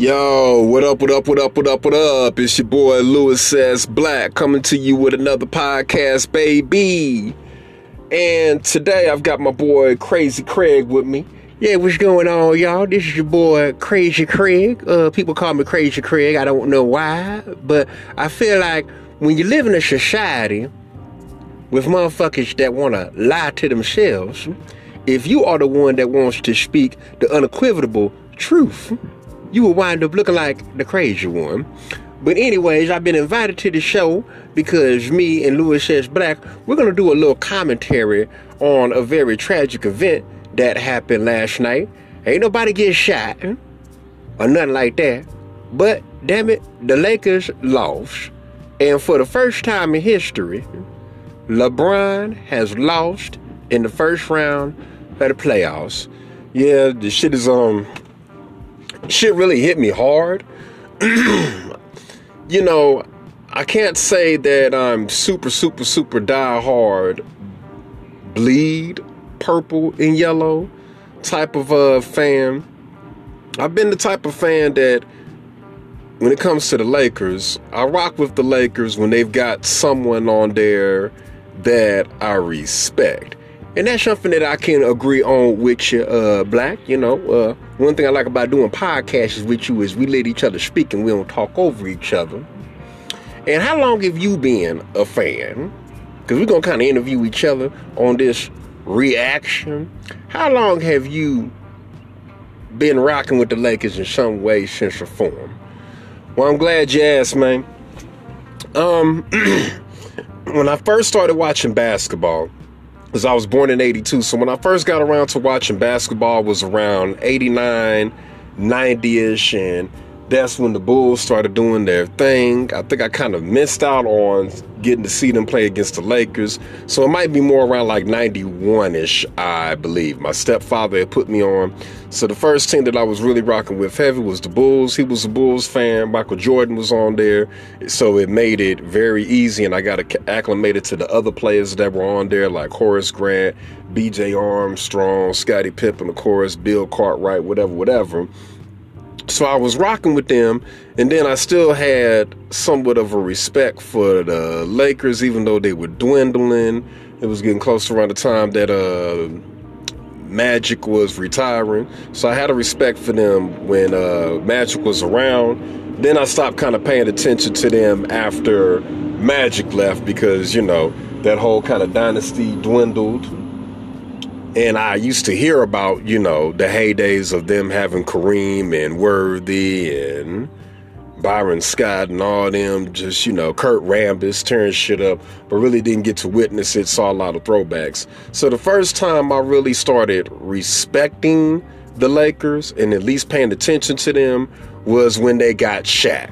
Yo, what up, what up, what up, what up, what up? It's your boy Louis S. Black coming to you with another podcast, baby. And today I've got my boy Crazy Craig with me. Yeah, what's going on, y'all? This is your boy Crazy Craig. Uh, people call me Crazy Craig. I don't know why, but I feel like when you live in a society with motherfuckers that want to lie to themselves, if you are the one that wants to speak the unequivocal truth, you will wind up looking like the crazy one. But anyways, I've been invited to the show because me and Louis S. Black, we're gonna do a little commentary on a very tragic event that happened last night. Ain't nobody get shot or nothing like that. But damn it, the Lakers lost. And for the first time in history, LeBron has lost in the first round of the playoffs. Yeah, the shit is um shit really hit me hard. you know, I can't say that I'm super, super, super die hard, bleed purple and yellow type of uh, fan. I've been the type of fan that when it comes to the Lakers, I rock with the Lakers when they've got someone on there that I respect. And that's something that I can agree on with you, uh, Black. You know, uh, one thing I like about doing podcasts with you is we let each other speak and we don't talk over each other. And how long have you been a fan? Because we're going to kind of interview each other on this reaction. How long have you been rocking with the Lakers in some way, sense, or form? Well, I'm glad you asked, man. Um, when I first started watching basketball, because I was born in 82. So when I first got around to watching basketball was around 89, 90-ish and that's when the Bulls started doing their thing. I think I kind of missed out on getting to see them play against the Lakers. So it might be more around like 91 ish, I believe. My stepfather had put me on. So the first team that I was really rocking with heavy was the Bulls. He was a Bulls fan. Michael Jordan was on there. So it made it very easy. And I got acclimated to the other players that were on there, like Horace Grant, BJ Armstrong, Scottie Pippen, of course, Bill Cartwright, whatever, whatever. So I was rocking with them, and then I still had somewhat of a respect for the Lakers, even though they were dwindling. It was getting close to around the time that uh, Magic was retiring, so I had a respect for them when uh, Magic was around. Then I stopped kind of paying attention to them after Magic left because you know that whole kind of dynasty dwindled and I used to hear about, you know, the heydays of them having Kareem and Worthy and Byron Scott and all them, just, you know, Kurt Rambis tearing shit up, but really didn't get to witness it, saw a lot of throwbacks. So the first time I really started respecting the Lakers and at least paying attention to them was when they got Shaq.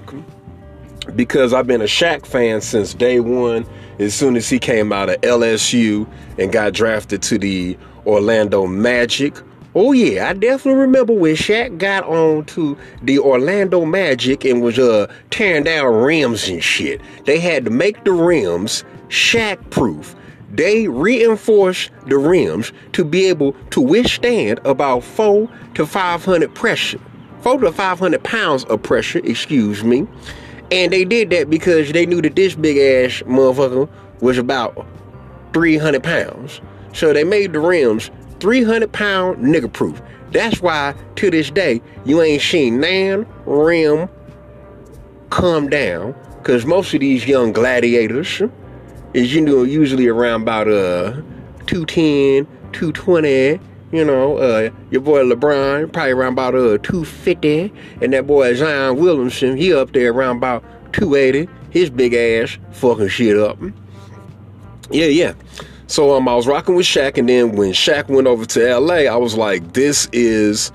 Because I've been a Shaq fan since day one, as soon as he came out of LSU and got drafted to the Orlando Magic. Oh yeah, I definitely remember when Shaq got on to the Orlando Magic and was uh tearing down rims and shit. They had to make the rims Shaq proof. They reinforced the rims to be able to withstand about four to five hundred pressure, four to five hundred pounds of pressure. Excuse me. And they did that because they knew that this big ass motherfucker was about 300 pounds. So they made the rims 300 pound nigga proof. That's why to this day you ain't seen nan rim come down. Cause most of these young gladiators is you know usually around about uh 210, 220. You know, uh, your boy LeBron probably around about uh 250, and that boy Zion Williamson he up there around about 280. His big ass fucking shit up. Yeah, yeah. So um, I was rocking with Shaq, and then when Shaq went over to LA, I was like, this is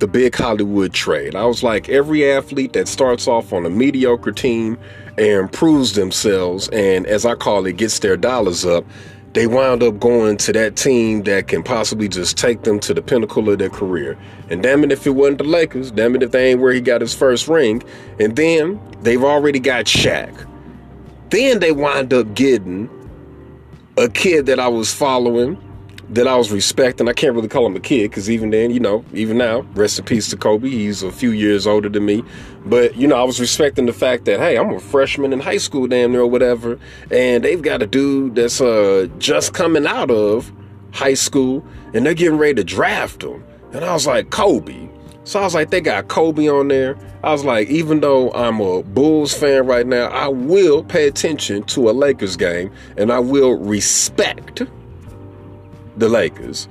the big Hollywood trade. I was like, every athlete that starts off on a mediocre team and proves themselves, and as I call it, gets their dollars up, they wind up going to that team that can possibly just take them to the pinnacle of their career. And damn it if it wasn't the Lakers, damn it if they ain't where he got his first ring. And then they've already got Shaq. Then they wind up getting a kid that I was following that I was respecting. I can't really call him a kid because even then, you know, even now, rest in peace to Kobe. He's a few years older than me. But, you know, I was respecting the fact that, hey, I'm a freshman in high school, damn near, or whatever. And they've got a dude that's uh, just coming out of high school and they're getting ready to draft him. And I was like, Kobe. So I was like, they got Kobe on there. I was like, even though I'm a Bulls fan right now, I will pay attention to a Lakers game and I will respect the Lakers.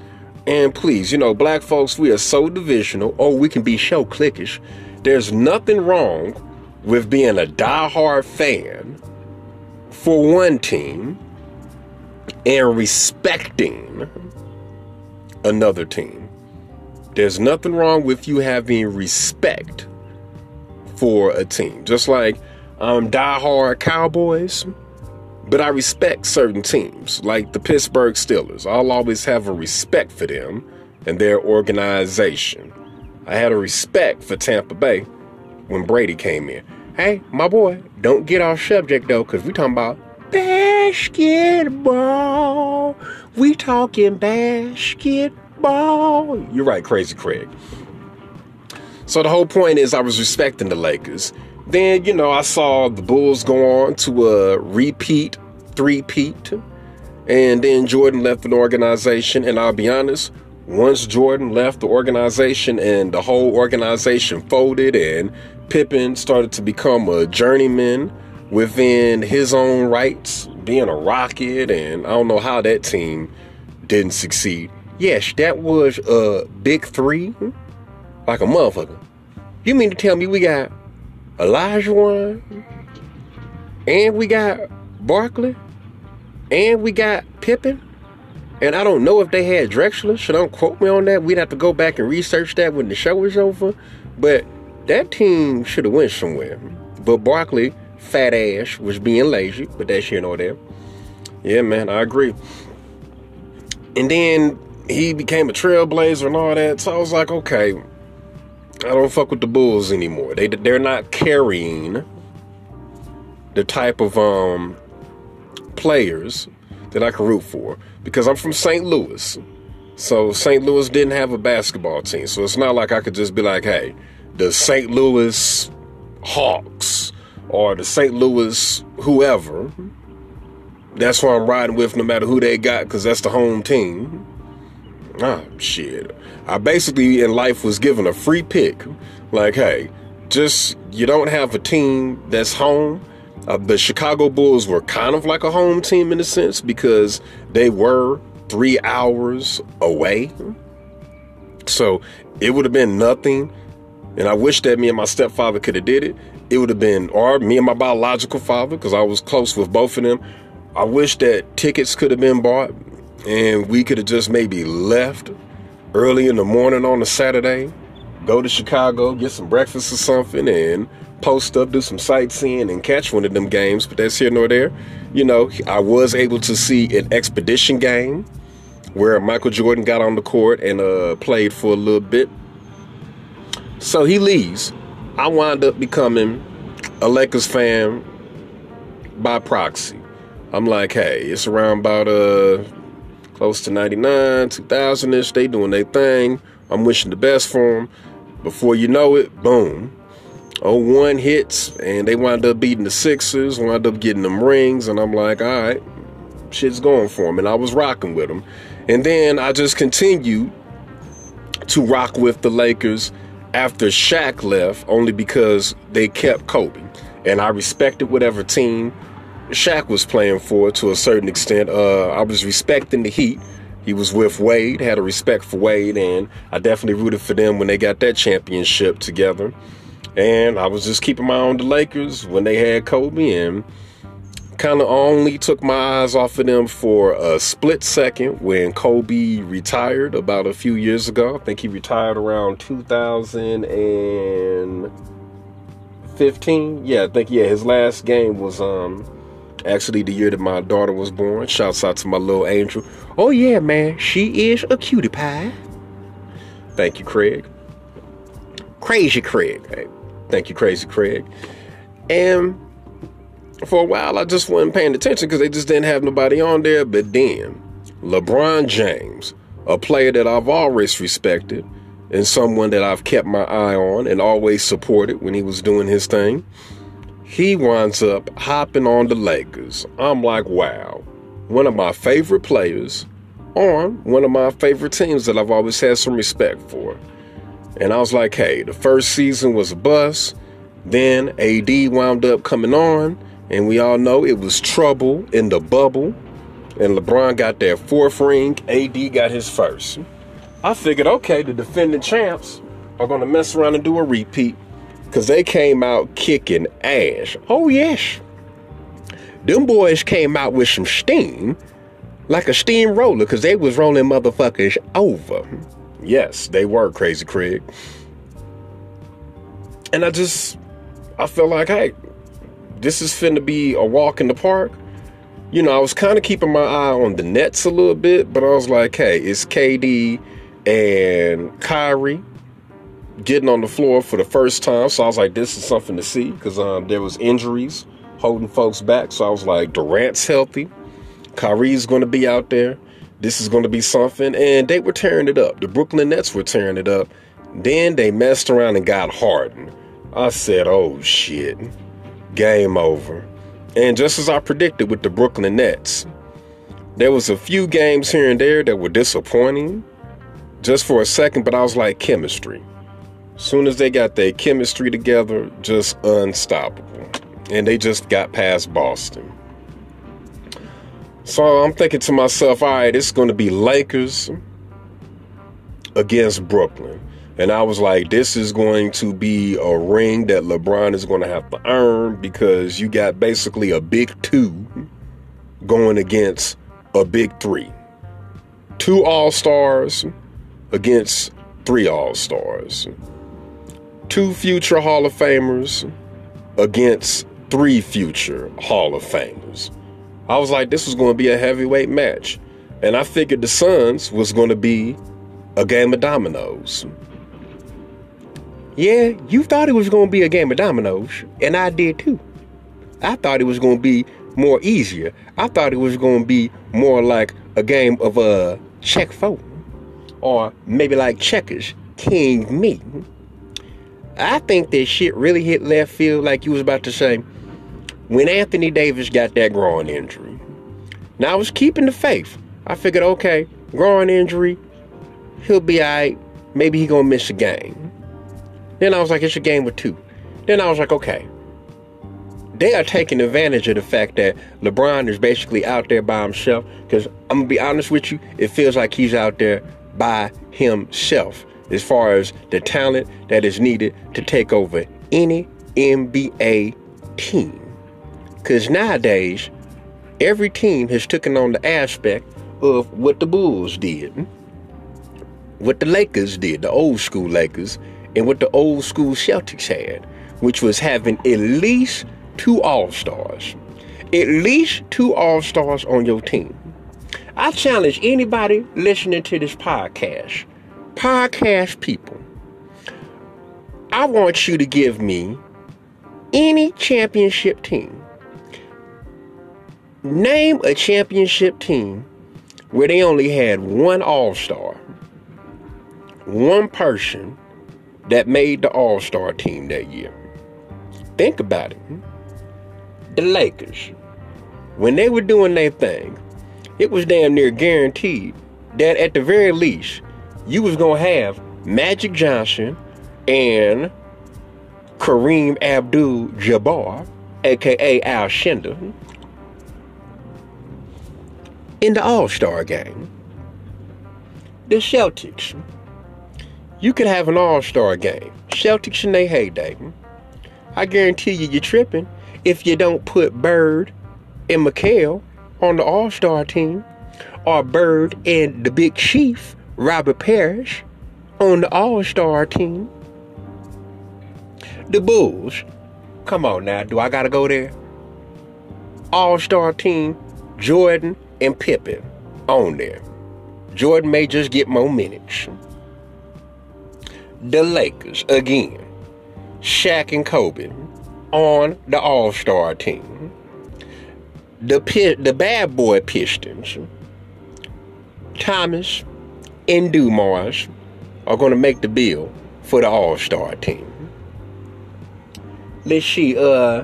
And please, you know, black folks, we are so divisional, or we can be so cliquish. There's nothing wrong with being a die-hard fan for one team and respecting another team. There's nothing wrong with you having respect for a team. Just like um, die-hard Cowboys but I respect certain teams, like the Pittsburgh Steelers. I'll always have a respect for them and their organization. I had a respect for Tampa Bay when Brady came in. Hey, my boy, don't get off subject though, because we talking about basketball. We talking basketball. You're right, Crazy Craig. So the whole point is I was respecting the Lakers then, you know, I saw the Bulls go on to a repeat, three-peat. And then Jordan left an organization. And I'll be honest, once Jordan left the organization and the whole organization folded and Pippen started to become a journeyman within his own rights, being a Rocket, and I don't know how that team didn't succeed. Yes, that was a big three, like a motherfucker. You mean to tell me we got Olajuwon, and we got Barkley, and we got Pippen. And I don't know if they had Drexler, so don't quote me on that. We'd have to go back and research that when the show is over. But that team should have went somewhere. But Barkley, fat ass, was being lazy, but that's here nor there. Yeah, man, I agree. And then he became a trailblazer and all that. So I was like, okay, I don't fuck with the Bulls anymore. They they're not carrying the type of um players that I can root for because I'm from St. Louis. So St. Louis didn't have a basketball team. So it's not like I could just be like, "Hey, the St. Louis Hawks or the St. Louis whoever." That's who I'm riding with no matter who they got cuz that's the home team. Ah, shit. I basically in life was given a free pick. Like, hey, just you don't have a team that's home. Uh, the Chicago Bulls were kind of like a home team in a sense because they were three hours away. So it would have been nothing. And I wish that me and my stepfather could have did it. It would have been, or me and my biological father, because I was close with both of them. I wish that tickets could have been bought and we could have just maybe left early in the morning on a Saturday, go to Chicago, get some breakfast or something, and post up, do some sightseeing, and catch one of them games. But that's here nor there. You know, I was able to see an expedition game where Michael Jordan got on the court and uh, played for a little bit. So he leaves. I wind up becoming a Lakers fan by proxy. I'm like, hey, it's around about uh close to 99, 2000 ish. They doing their thing. I'm wishing the best for them. Before you know it, boom. 01 hits, and they wind up beating the Sixers, wind up getting them rings, and I'm like, all right, shit's going for them. And I was rocking with them. And then I just continued to rock with the Lakers after Shaq left, only because they kept Kobe. And I respected whatever team Shaq was playing for to a certain extent. Uh, I was respecting the Heat. He was with Wade, had a respect for Wade, and I definitely rooted for them when they got that championship together. And I was just keeping my eye on the Lakers when they had Kobe and kind of only took my eyes off of them for a split second when Kobe retired about a few years ago. I think he retired around 2015. Yeah, I think yeah, his last game was um Actually, the year that my daughter was born. Shouts out to my little angel. Oh, yeah, man. She is a cutie pie. Thank you, Craig. Crazy Craig. Hey, thank you, Crazy Craig. And for a while, I just wasn't paying attention because they just didn't have nobody on there. But then, LeBron James, a player that I've always respected and someone that I've kept my eye on and always supported when he was doing his thing, he winds up hopping on the Lakers. I'm like, wow, one of my favorite players on one of my favorite teams that I've always had some respect for. And I was like, hey, the first season was a bust. Then AD wound up coming on, and we all know it was trouble in the bubble. And LeBron got their fourth ring, AD got his first. I figured, okay, the defending champs are going to mess around and do a repeat because they came out kicking ass. Oh, yes. Them boys came out with some steam like a steamroller because they was rolling motherfuckers over. Yes, they were crazy, Craig. And I just, I felt like, hey, this is finna be a walk in the park. You know, I was kind of keeping my eye on the Nets a little bit, but I was like, hey, it's KD and Kyrie getting on the floor for the first time. So I was like, this is something to see because um, there was injuries holding folks back. So I was like, Durant's healthy. Kyrie's going to be out there. This is going to be something. And they were tearing it up. The Brooklyn Nets were tearing it up. Then they messed around and got Harden. I said, oh shit. Game over. And just as I predicted with the Brooklyn Nets, there was a few games here and there that were disappointing just for a second, but I was like, chemistry. Soon as they got their chemistry together, just unstoppable. And they just got past Boston. So I'm thinking to myself, all right, it's going to be Lakers against Brooklyn. And I was like, this is going to be a ring that LeBron is going to have to earn because you got basically a big two going against a big three. Two All Stars against three All Stars. Two future Hall of Famers against three future Hall of Famers. I was like, this was going to be a heavyweight match. And I figured the Suns was going to be a game of dominoes. Yeah, you thought it was going to be a game of dominoes, and I did too. I thought it was going to be more easier. I thought it was going to be more like a game of a uh, check four, or maybe like checkers, king me. I think that shit really hit left field, like you was about to say when Anthony Davis got that groin injury. Now I was keeping the faith. I figured, okay, groin injury, he'll be alright. Maybe he gonna miss a game. Then I was like, it's a game with two. Then I was like, okay. They are taking advantage of the fact that LeBron is basically out there by himself. Because I'm gonna be honest with you, it feels like he's out there by himself as far as the talent that is needed to take over any NBA team. Because nowadays, every team has taken on the aspect of what the Bulls did, what the Lakers did, the old school Lakers, and what the old school Celtics had, which was having at least two All Stars. At least two All Stars on your team. I challenge anybody listening to this podcast, podcast people, I want you to give me any championship team Name a championship team where they only had one All Star, one person that made the All Star team that year. Think about it. The Lakers, when they were doing their thing, it was damn near guaranteed that at the very least, you was gonna have Magic Johnson and Kareem Abdul Jabbar, aka Alcindor, in the All Star game. The Celtics. You could have an All Star game. Celtics in their heyday. I guarantee you, you're tripping if you don't put Bird and McHale on the All Star team, or Bird and the Big Chief, Robert Parish, on the All Star team. The Bulls. Come on now, do I gotta go there? All Star team, Jordan, and Pippen on there. Jordan may just get more minutes. The Lakers again. Shaq and Kobe on the All Star team. The the bad boy Pistons. Thomas, and Dumars are going to make the bill for the All Star team. Let's see, uh,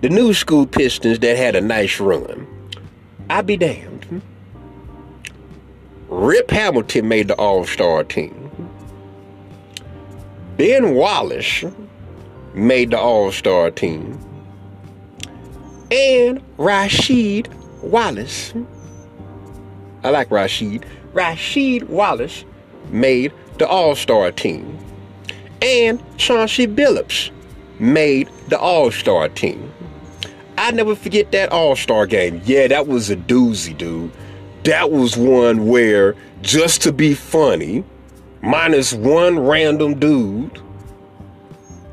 the new school Pistons that had a nice run. I be damned. Rip Hamilton made the All Star team. Ben Wallace made the All Star team. And Rasheed Wallace. I like Rasheed. Rasheed Wallace made the All Star team. And Chauncey Billups made the All Star team. I never forget that All Star game. Yeah, that was a doozy, dude. That was one where, just to be funny, minus one random dude,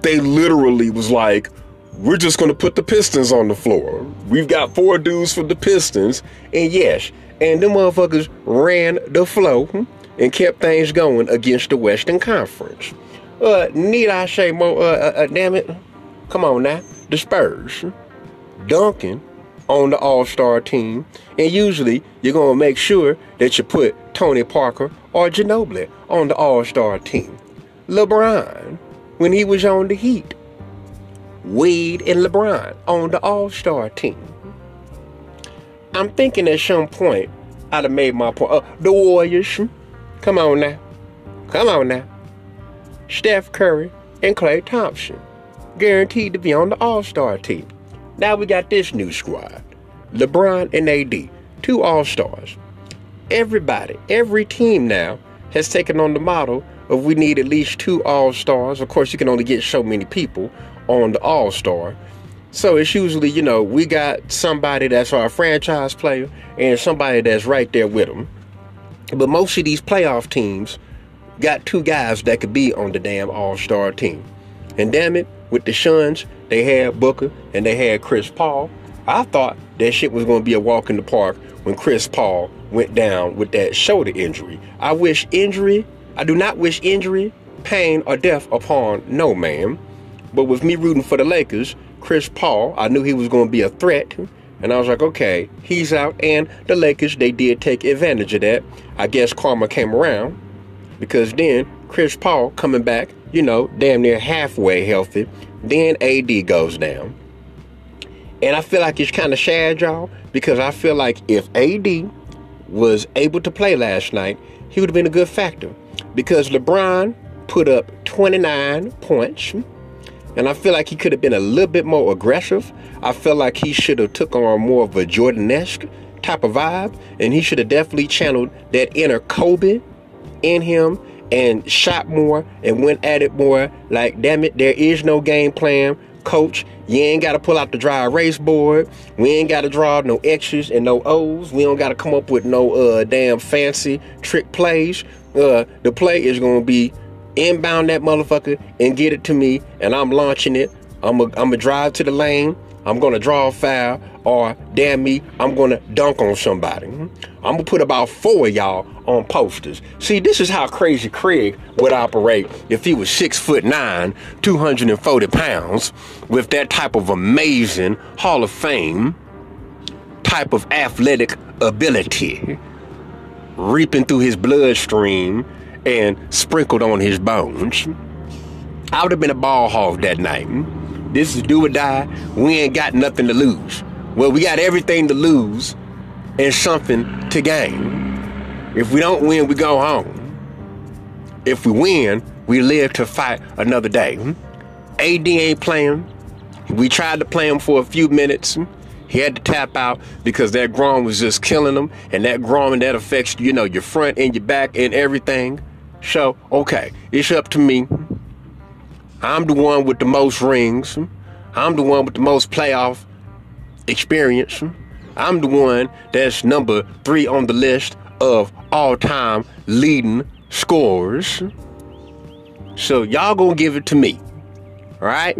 they literally was like, we're just going to put the Pistons on the floor. We've got four dudes for the Pistons. And yes, and them motherfuckers ran the flow and kept things going against the Western Conference. Uh, need I say more? Uh, uh, uh damn it. Come on now. The Spurs. Duncan on the All Star team. And usually you're going to make sure that you put Tony Parker or Ginobili on the All Star team. LeBron, when he was on the Heat. Wade and LeBron on the All Star team. I'm thinking at some point I'd have made my point. Uh, the Warriors. Come on now. Come on now. Steph Curry and Klay Thompson. Guaranteed to be on the All Star team. Now we got this new squad LeBron and AD, two All Stars. Everybody, every team now has taken on the model of we need at least two All Stars. Of course, you can only get so many people on the All Star. So it's usually, you know, we got somebody that's our franchise player and somebody that's right there with them. But most of these playoff teams got two guys that could be on the damn All Star team. And damn it, with the Suns, they had Booker and they had Chris Paul. I thought that shit was going to be a walk in the park when Chris Paul went down with that shoulder injury. I wish injury, I do not wish injury, pain, or death upon no man. But with me rooting for the Lakers, Chris Paul, I knew he was going to be a threat. And I was like, okay, he's out. And the Lakers, they did take advantage of that. I guess karma came around because then Chris Paul coming back, you know, damn near halfway healthy, then AD goes down. And I feel like it's kind of sad, y'all, because I feel like if AD was able to play last night, he would have been a good factor. Because LeBron put up 29 points. And I feel like he could have been a little bit more aggressive. I feel like he should have took on more of a Jordan-esque type of vibe. And he should have definitely channeled that inner Kobe in him and shot more and went at it more. Like, damn it, there is no game plan. Coach, you ain't got to pull out the dry erase board. We ain't got to draw no X's and no O's. We don't got to come up with no uh, damn fancy trick plays. Uh, the play is going to be inbound that motherfucker and get it to me, and I'm launching it. I'm going to drive to the lane. I'm going to draw a foul, or damn me, I'm going to dunk on somebody. I'm going to put about four of y'all on posters. See, this is how Crazy Craig would operate if he was six foot nine, 240 pounds, with that type of amazing Hall of Fame type of athletic ability reaping through his bloodstream and sprinkled on his bones. I would have been a ball hog that night. This is do or die. We ain't got nothing to lose. Well, we got everything to lose and something to gain. If we don't win, we go home. If we win, we live to fight another day. AD ain't playing. We tried to play him for a few minutes. He had to tap out because that groin was just killing him, and that groin and that affects you know your front and your back and everything. So okay, it's up to me. I'm the one with the most rings. I'm the one with the most playoff experience. I'm the one that's number three on the list of all-time leading scorers. So y'all gonna give it to me. Right?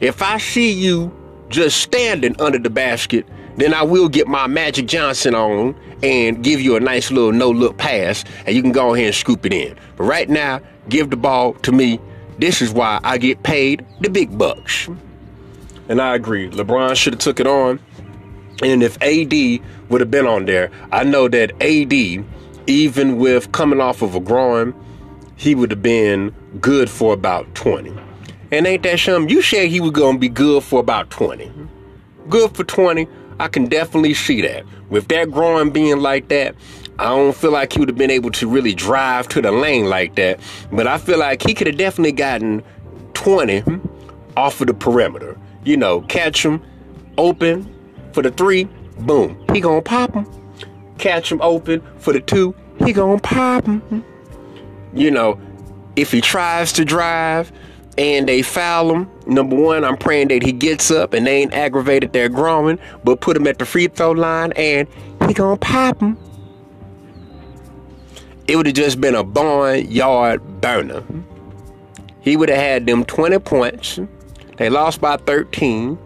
If I see you just standing under the basket, then I will get my Magic Johnson on and give you a nice little no-look pass, and you can go ahead and scoop it in. But right now, give the ball to me this is why I get paid the big bucks. And I agree. LeBron should have took it on. And if AD would have been on there, I know that AD even with coming off of a groin, he would have been good for about 20. And ain't that something? You said he was going to be good for about 20. Good for 20. I can definitely see that. With that groin being like that, I don't feel like he would have been able to really drive to the lane like that. But I feel like he could have definitely gotten 20 off of the perimeter. You know, catch him open for the three, boom, he gonna pop him. Catch him open for the two, he gonna pop him. You know, if he tries to drive and they foul him, number one, I'm praying that he gets up and they ain't aggravated their groin, but put him at the free throw line and he gonna pop him. It would have just been a barnyard burner. He would have had them 20 points. They lost by 13.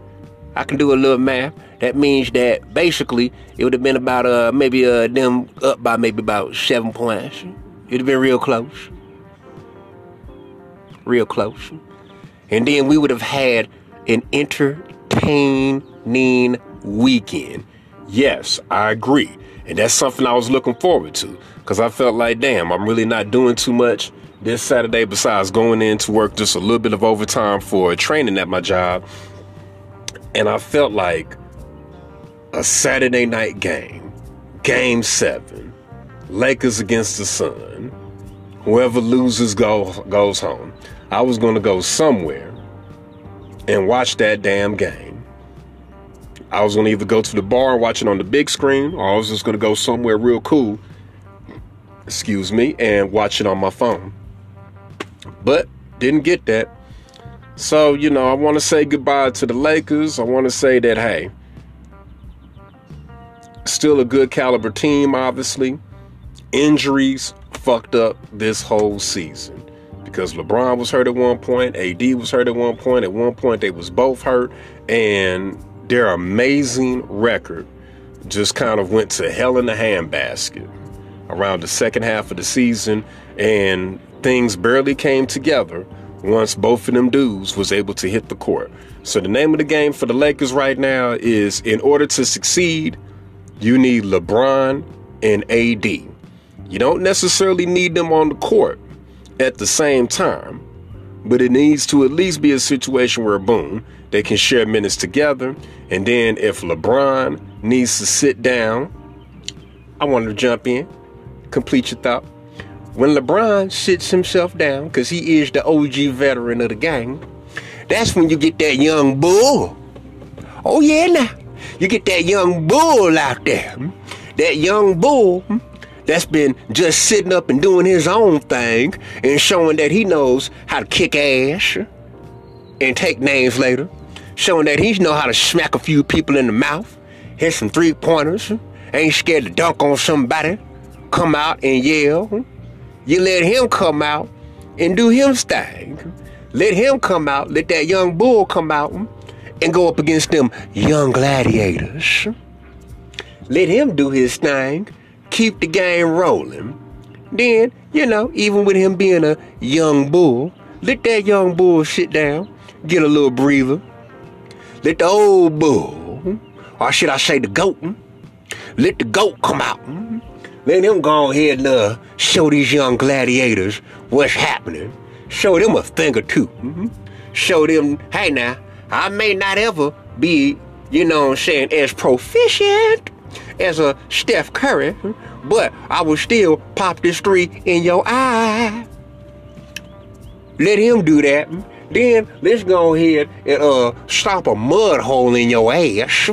I can do a little math. That means that basically it would have been about uh maybe uh them up by maybe about seven points. It'd have been real close. Real close. And then we would have had an entertaining weekend. Yes, I agree. And that's something I was looking forward to. Cause I felt like, damn, I'm really not doing too much this Saturday besides going in to work just a little bit of overtime for training at my job. And I felt like a Saturday night game, game seven, Lakers against the Sun. Whoever loses go, goes home. I was going to go somewhere and watch that damn game. I was going to either go to the bar and watch it on the big screen, or I was just going to go somewhere real cool, excuse me, and watch it on my phone. But didn't get that. So, you know, I want to say goodbye to the Lakers. I want to say that, hey, still a good caliber team, obviously. Injuries fucked up this whole season because LeBron was hurt at one point, AD was hurt at one point, at one point they was both hurt, and their amazing record just kind of went to hell in the handbasket around the second half of the season, and things barely came together once both of them dudes was able to hit the court. So the name of the game for the Lakers right now is in order to succeed, you need LeBron and AD. You don't necessarily need them on the court at the same time, but it needs to at least be a situation where boom, they can share minutes together. And then if LeBron needs to sit down, I want to jump in, complete your thought. When LeBron sits himself down, because he is the OG veteran of the gang, that's when you get that young bull. Oh, yeah, now. You get that young bull out there. That young bull hmm, that's been just sitting up and doing his own thing and showing that he knows how to kick ass and take names later. Showing that he know how to smack a few people in the mouth, hit some three pointers, ain't scared to dunk on somebody, come out and yell. You let him come out and do his thing. Let him come out, let that young bull come out and go up against them young gladiators. Let him do his thing, keep the game rolling. Then, you know, even with him being a young bull, let that young bull sit down, get a little breather. Let the old bull, or should I say the goat, let the goat come out. Let him go ahead and uh, show these young gladiators what's happening. Show them a thing or 2 mm-hmm. Show them, hey now, I may not ever be, you know what I'm saying, as proficient as a Steph Curry, but I will still pop this three in your eye. Let him do that. Then let's go ahead and uh stop a mud hole in your ass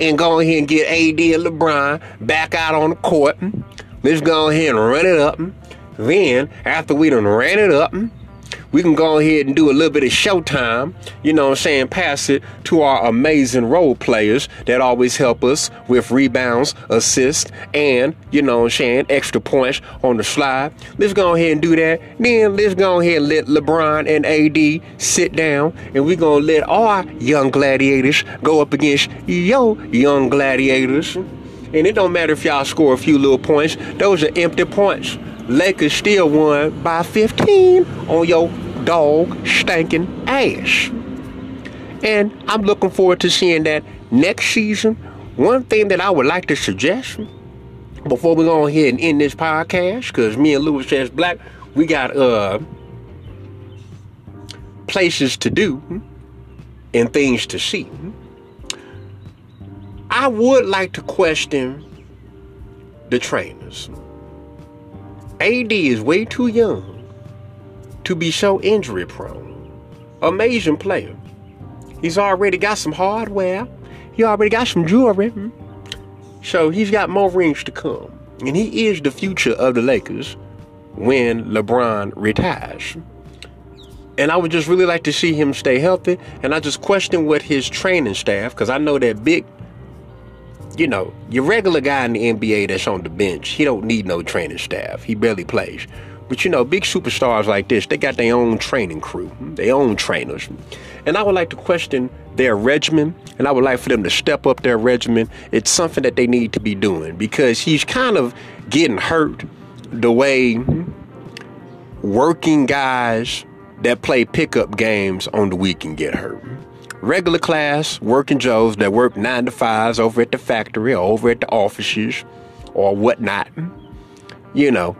and go ahead and get AD and LeBron back out on the court. Let's go ahead and run it up. Then, after we done ran it up, we can go ahead and do a little bit of showtime, you know what I'm saying, pass it to our amazing role players that always help us with rebounds, assists, and, you know what I'm saying, extra points on the slide. Let's go ahead and do that. Then let's go ahead and let LeBron and AD sit down, and we're going to let our young gladiators go up against yo young gladiators. And it don't matter if y'all score a few little points, those are empty points. Lakers still won by 15 on your dog stinking ass. And I'm looking forward to seeing that next season. One thing that I would like to suggest before we go ahead and end this podcast, because me and Louis Chance Black, we got uh places to do and things to see. I would like to question the trainers. AD is way too young to be so injury prone. Amazing player. He's already got some hardware. He already got some jewelry. So he's got more rings to come. And he is the future of the Lakers when LeBron retires. And I would just really like to see him stay healthy. And I just question what his training staff, because I know that big, you know, your regular guy in the NBA that's on the bench, he don't need no training staff. He barely plays. But you know, big superstars like this, they got their own training crew, hmm, their own trainers. And I would like to question their regimen, and I would like for them to step up their regimen. It's something that they need to be doing because he's kind of getting hurt the way hmm, working guys that play pickup games on the weekend get hurt. Regular class working Joes that work nine to fives over at the factory or over at the offices or whatnot. You know,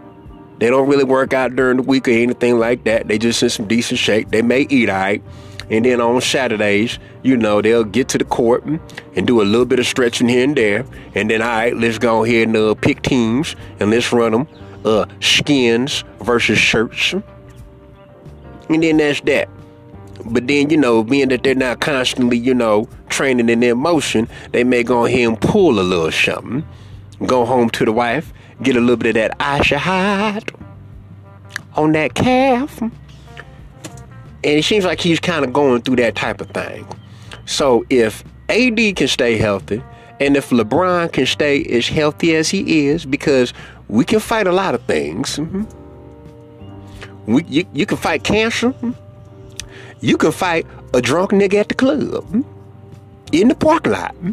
they don't really work out during the week or anything like that. They just in some decent shape. They may eat all right. And then on Saturdays, you know, they'll get to the court and do a little bit of stretching here and there. And then, all right, let's go ahead and uh, pick teams and let's run them uh, skins versus shirts. And then that's that. But then, you know, being that they're not constantly, you know, training in their motion, they may go ahead and pull a little something. Go home to the wife, get a little bit of that icy hot on that calf. And it seems like he's kind of going through that type of thing. So if AD can stay healthy, and if LeBron can stay as healthy as he is, because we can fight a lot of things. Mm-hmm. We, you, you can fight cancer. You can fight a drunk nigga at the club. Hmm, in the parking lot. Hmm,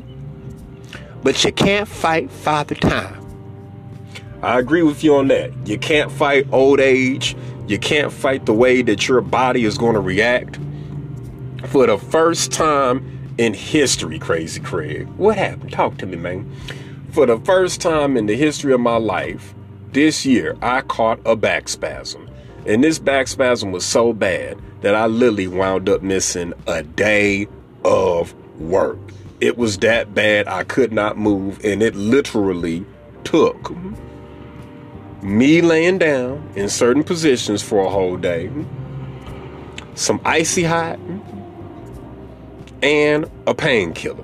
but you can't fight Father Time. I agree with you on that. You can't fight old age. You can't fight the way that your body is going to react. For the first time in history, Crazy Craig. What happened? Talk to me, man. For the first time in the history of my life, this year, I caught a back spasm. And this back spasm was so bad that I literally wound up missing a day of work. It was that bad I could not move, and it literally took me laying down in certain positions for a whole day, some icy hot, and a painkiller.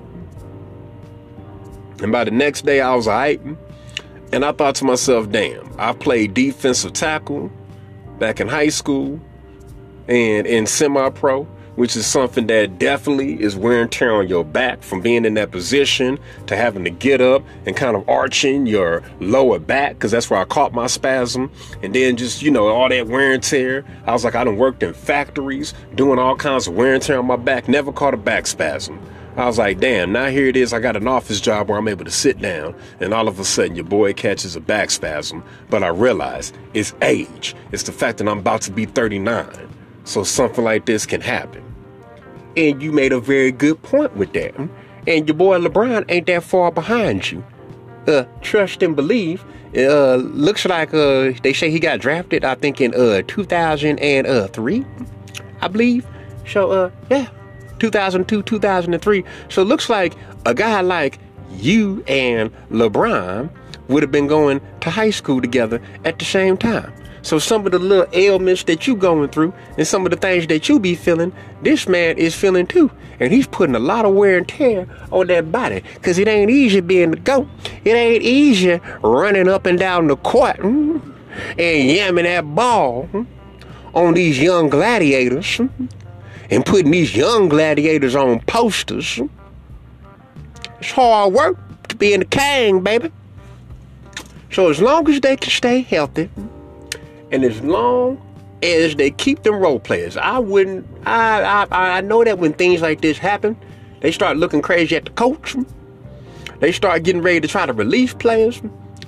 And by the next day, I was alright. And I thought to myself, damn, I played defensive tackle back in high school and in semi pro, which is something that definitely is wear and tear on your back from being in that position to having to get up and kind of arching your lower back because that's where I caught my spasm. And then just, you know, all that wear and tear. I was like, I done worked in factories doing all kinds of wear and tear on my back, never caught a back spasm. I was like, damn, now here it is. I got an office job where I'm able to sit down, and all of a sudden your boy catches a back spasm. But I realize it's age. It's the fact that I'm about to be 39. So something like this can happen. And you made a very good point with that. And your boy LeBron ain't that far behind you. Uh, trust and believe. Uh, looks like uh, they say he got drafted. I think in uh 2003, I believe. So uh, yeah, 2002, 2003. So looks like a guy like you and LeBron would have been going to high school together at the same time. So some of the little ailments that you going through and some of the things that you be feeling, this man is feeling too. And he's putting a lot of wear and tear on that body. Cause it ain't easy being the GOAT. It ain't easy running up and down the court mm, and yamming that ball mm, on these young gladiators mm, and putting these young gladiators on posters. It's hard work to be in the king, baby. So as long as they can stay healthy, and as long as they keep them role players, I wouldn't. I I I know that when things like this happen, they start looking crazy at the coach. They start getting ready to try to release players.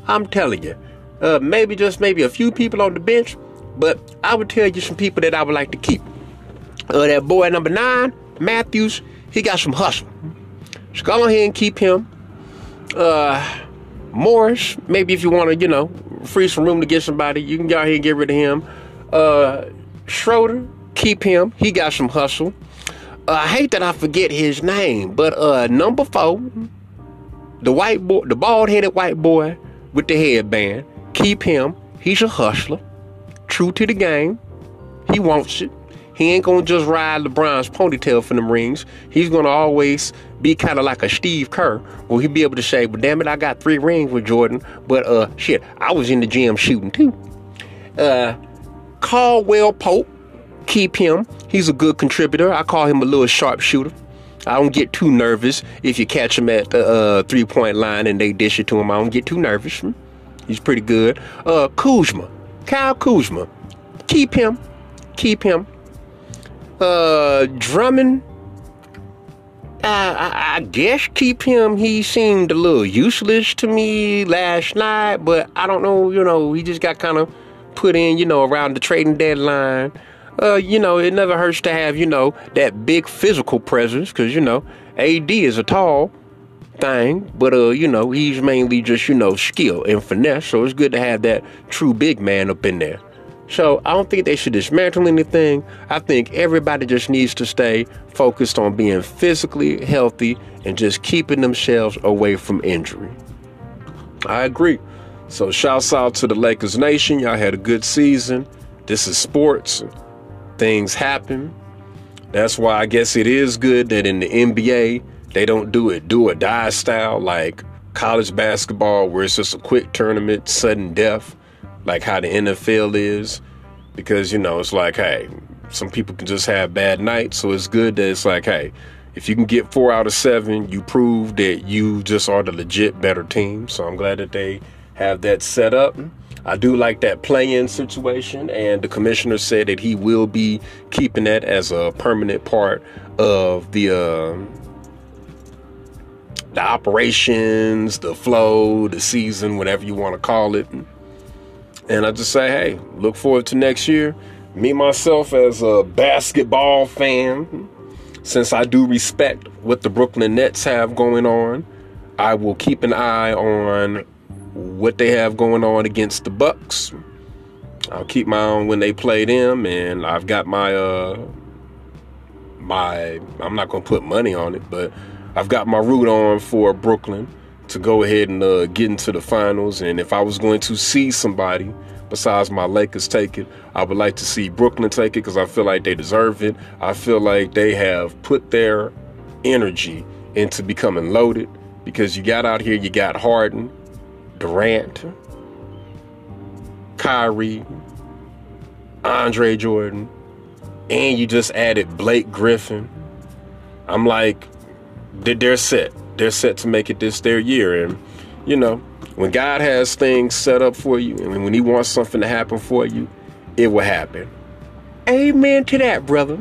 I'm telling you, uh, maybe just maybe a few people on the bench, but I would tell you some people that I would like to keep. Uh, that boy number nine, Matthews, he got some hustle. So go ahead and keep him. Uh, Morris, maybe if you want to, you know, free some room to get somebody, you can go out here and get rid of him. Uh, Schroeder, keep him. He got some hustle. Uh, I hate that I forget his name, but uh, number four, the white boy, the bald-headed white boy with the headband, keep him. He's a hustler, true to the game. He wants it. He ain't gonna just ride LeBron's ponytail for them rings. He's gonna always be kind of like a Steve Kerr, where he'll be able to say, "But damn it, I got three rings with Jordan." But uh, shit, I was in the gym shooting too. Uh, Caldwell Pope, keep him. He's a good contributor. I call him a little sharpshooter. I don't get too nervous if you catch him at the uh, three point line and they dish it to him. I don't get too nervous. He's pretty good. Uh, Kuzma, Kyle Kuzma, keep him, keep him. Uh, Drummond, I, I guess keep him. He seemed a little useless to me last night, but I don't know. You know, he just got kind of put in. You know, around the trading deadline. Uh, you know, it never hurts to have you know that big physical presence because you know AD is a tall thing, but uh, you know, he's mainly just you know skill and finesse. So it's good to have that true big man up in there. So I don't think they should dismantle anything. I think everybody just needs to stay focused on being physically healthy and just keeping themselves away from injury. I agree. So shouts out to the Lakers Nation. Y'all had a good season. This is sports. Things happen. That's why I guess it is good that in the NBA they don't do it do or die style like college basketball where it's just a quick tournament, sudden death like how the NFL is, because you know it's like, hey, some people can just have bad nights, so it's good that it's like, hey, if you can get four out of seven, you prove that you just are the legit better team. So I'm glad that they have that set up. I do like that play-in situation, and the commissioner said that he will be keeping that as a permanent part of the uh, the operations, the flow, the season, whatever you want to call it. And I just say, hey, look forward to next year. Me, myself, as a basketball fan, since I do respect what the Brooklyn Nets have going on, I will keep an eye on what they have going on against the Bucks. I'll keep my own when they play them, and I've got my uh my I'm not gonna put money on it, but I've got my root on for Brooklyn to go ahead and uh, get into the finals. And if I was going to see somebody besides my Lakers take it, I would like to see Brooklyn take it because I feel like they deserve it. I feel like they have put their energy into becoming loaded because you got out here, you got Harden, Durant, Kyrie, Andre Jordan, and you just added Blake Griffin. I'm like, did they're set they're set to make it this their year. And, you know, when God has things set up for you and when He wants something to happen for you, it will happen. Amen to that, brother.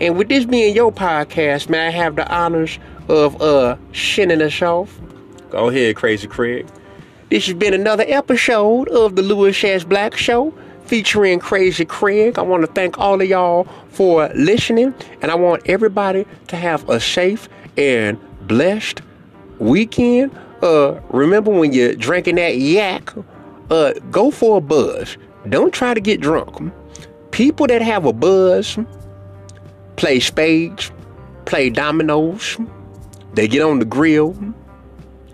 And with this being your podcast, may I have the honors of uh shinning us off? Go ahead, Crazy Craig. This has been another episode of the Louis S. Black Show featuring Crazy Craig. I want to thank all of y'all for listening, and I want everybody to have a safe and blessed weekend, uh, remember when you're drinking that yak, uh, go for a buzz. Don't try to get drunk. People that have a buzz play spades, play dominoes, they get on the grill,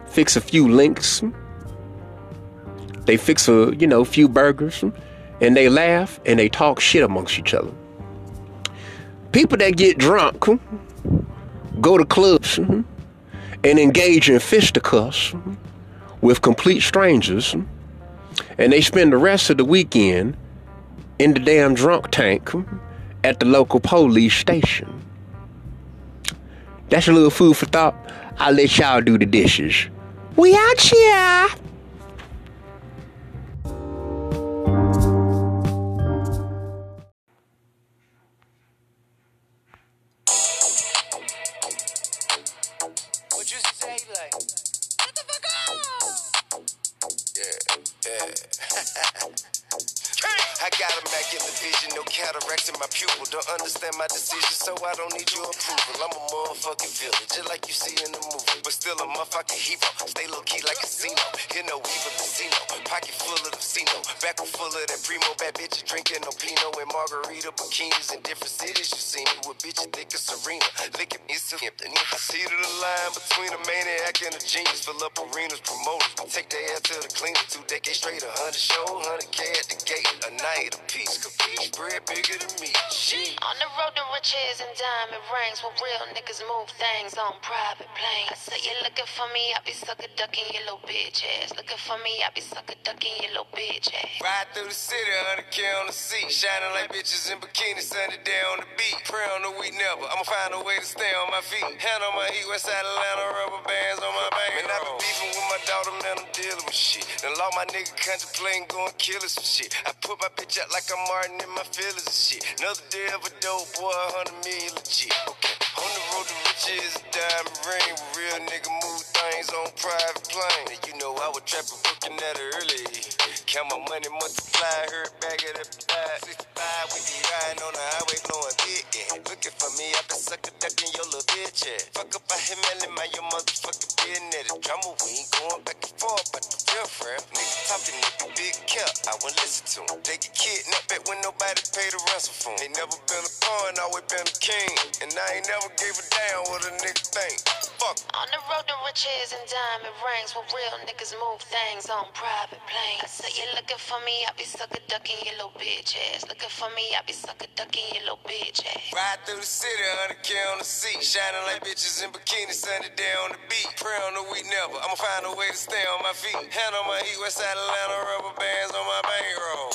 fix a few links, they fix a, you know, few burgers, and they laugh and they talk shit amongst each other. People that get drunk go to clubs and engage in fisticuffs with complete strangers, and they spend the rest of the weekend in the damn drunk tank at the local police station. That's a little food for thought. I'll let y'all do the dishes. We out here. I got immaculate vision, no cataracts in my pupil. Don't understand my decision, so I don't need your approval. I'm a motherfucking villain, just like you see in the movie. But still a motherfucking hero. Stay low key like a casino. Hear no evil casino. Pocket full of the casino. Back full of that primo. Bad bitches drinking no Pinot and margarita bikinis in different cities. You see me with bitches thick as Serena. At me so. I see the line between a maniac and a genius. Fill up arenas, promoters. We take their ass to the cleaner. Two decades straight, a hundred show, hundred K at the gate. A night of peace, capiche, bread bigger than me. She On the road to riches and diamond rings, where real niggas move things on private planes. I say you looking for me, I be sucker ducking your little bitch ass. Looking for me, I be sucker ducking your little bitch ass. Ride through the city, 100K on the seat. Shining like bitches in bikinis, sunny day on the beat. Pray on the week never. I'ma find a way to stay on my feet. Hand on my heat, west side Atlanta, rubber bands on my back. Man, I been beefing with my daughter, man, I'm dealing with shit. Then law my nigga contemplating going killing some shit. I put my bitch out like I'm Martin in my feelings and shit. Another day of a dope boy, 100 million legit. Okay. On the road to riches, diamond ring. Real nigga move things on private plane. You know I was trapping, working at early. Count my money, multiply, heard bag it up, 65. We be riding on the highway, blowing big. Yeah. Looking for me, I been sucker ducking your little bitch. Yeah. Fuck up, I hit Melly, my your motherfucking business. Drama, we ain't going back and forth, but the real friend. Niggas talking, nigga, big cap. I wouldn't listen to them. They get kidnapped back when nobody paid a ransom for 'em. They never been a pawn, always been a king. And I ain't never gave a damn what a nigga think. Fuck. On the road to riches and diamond rings, where real niggas move things on private planes. I say you looking for me, I be sucker ducking your little bitch ass. Looking for me, I be sucker ducking your little bitch ass. Ride through the city, 100K on the seat. Shining like bitches in bikinis, sunny day on the beat. Pray on the week never. I'ma find a way to stay on my feet. Hand on my heat, west side Atlanta, rubber bands on my bankroll.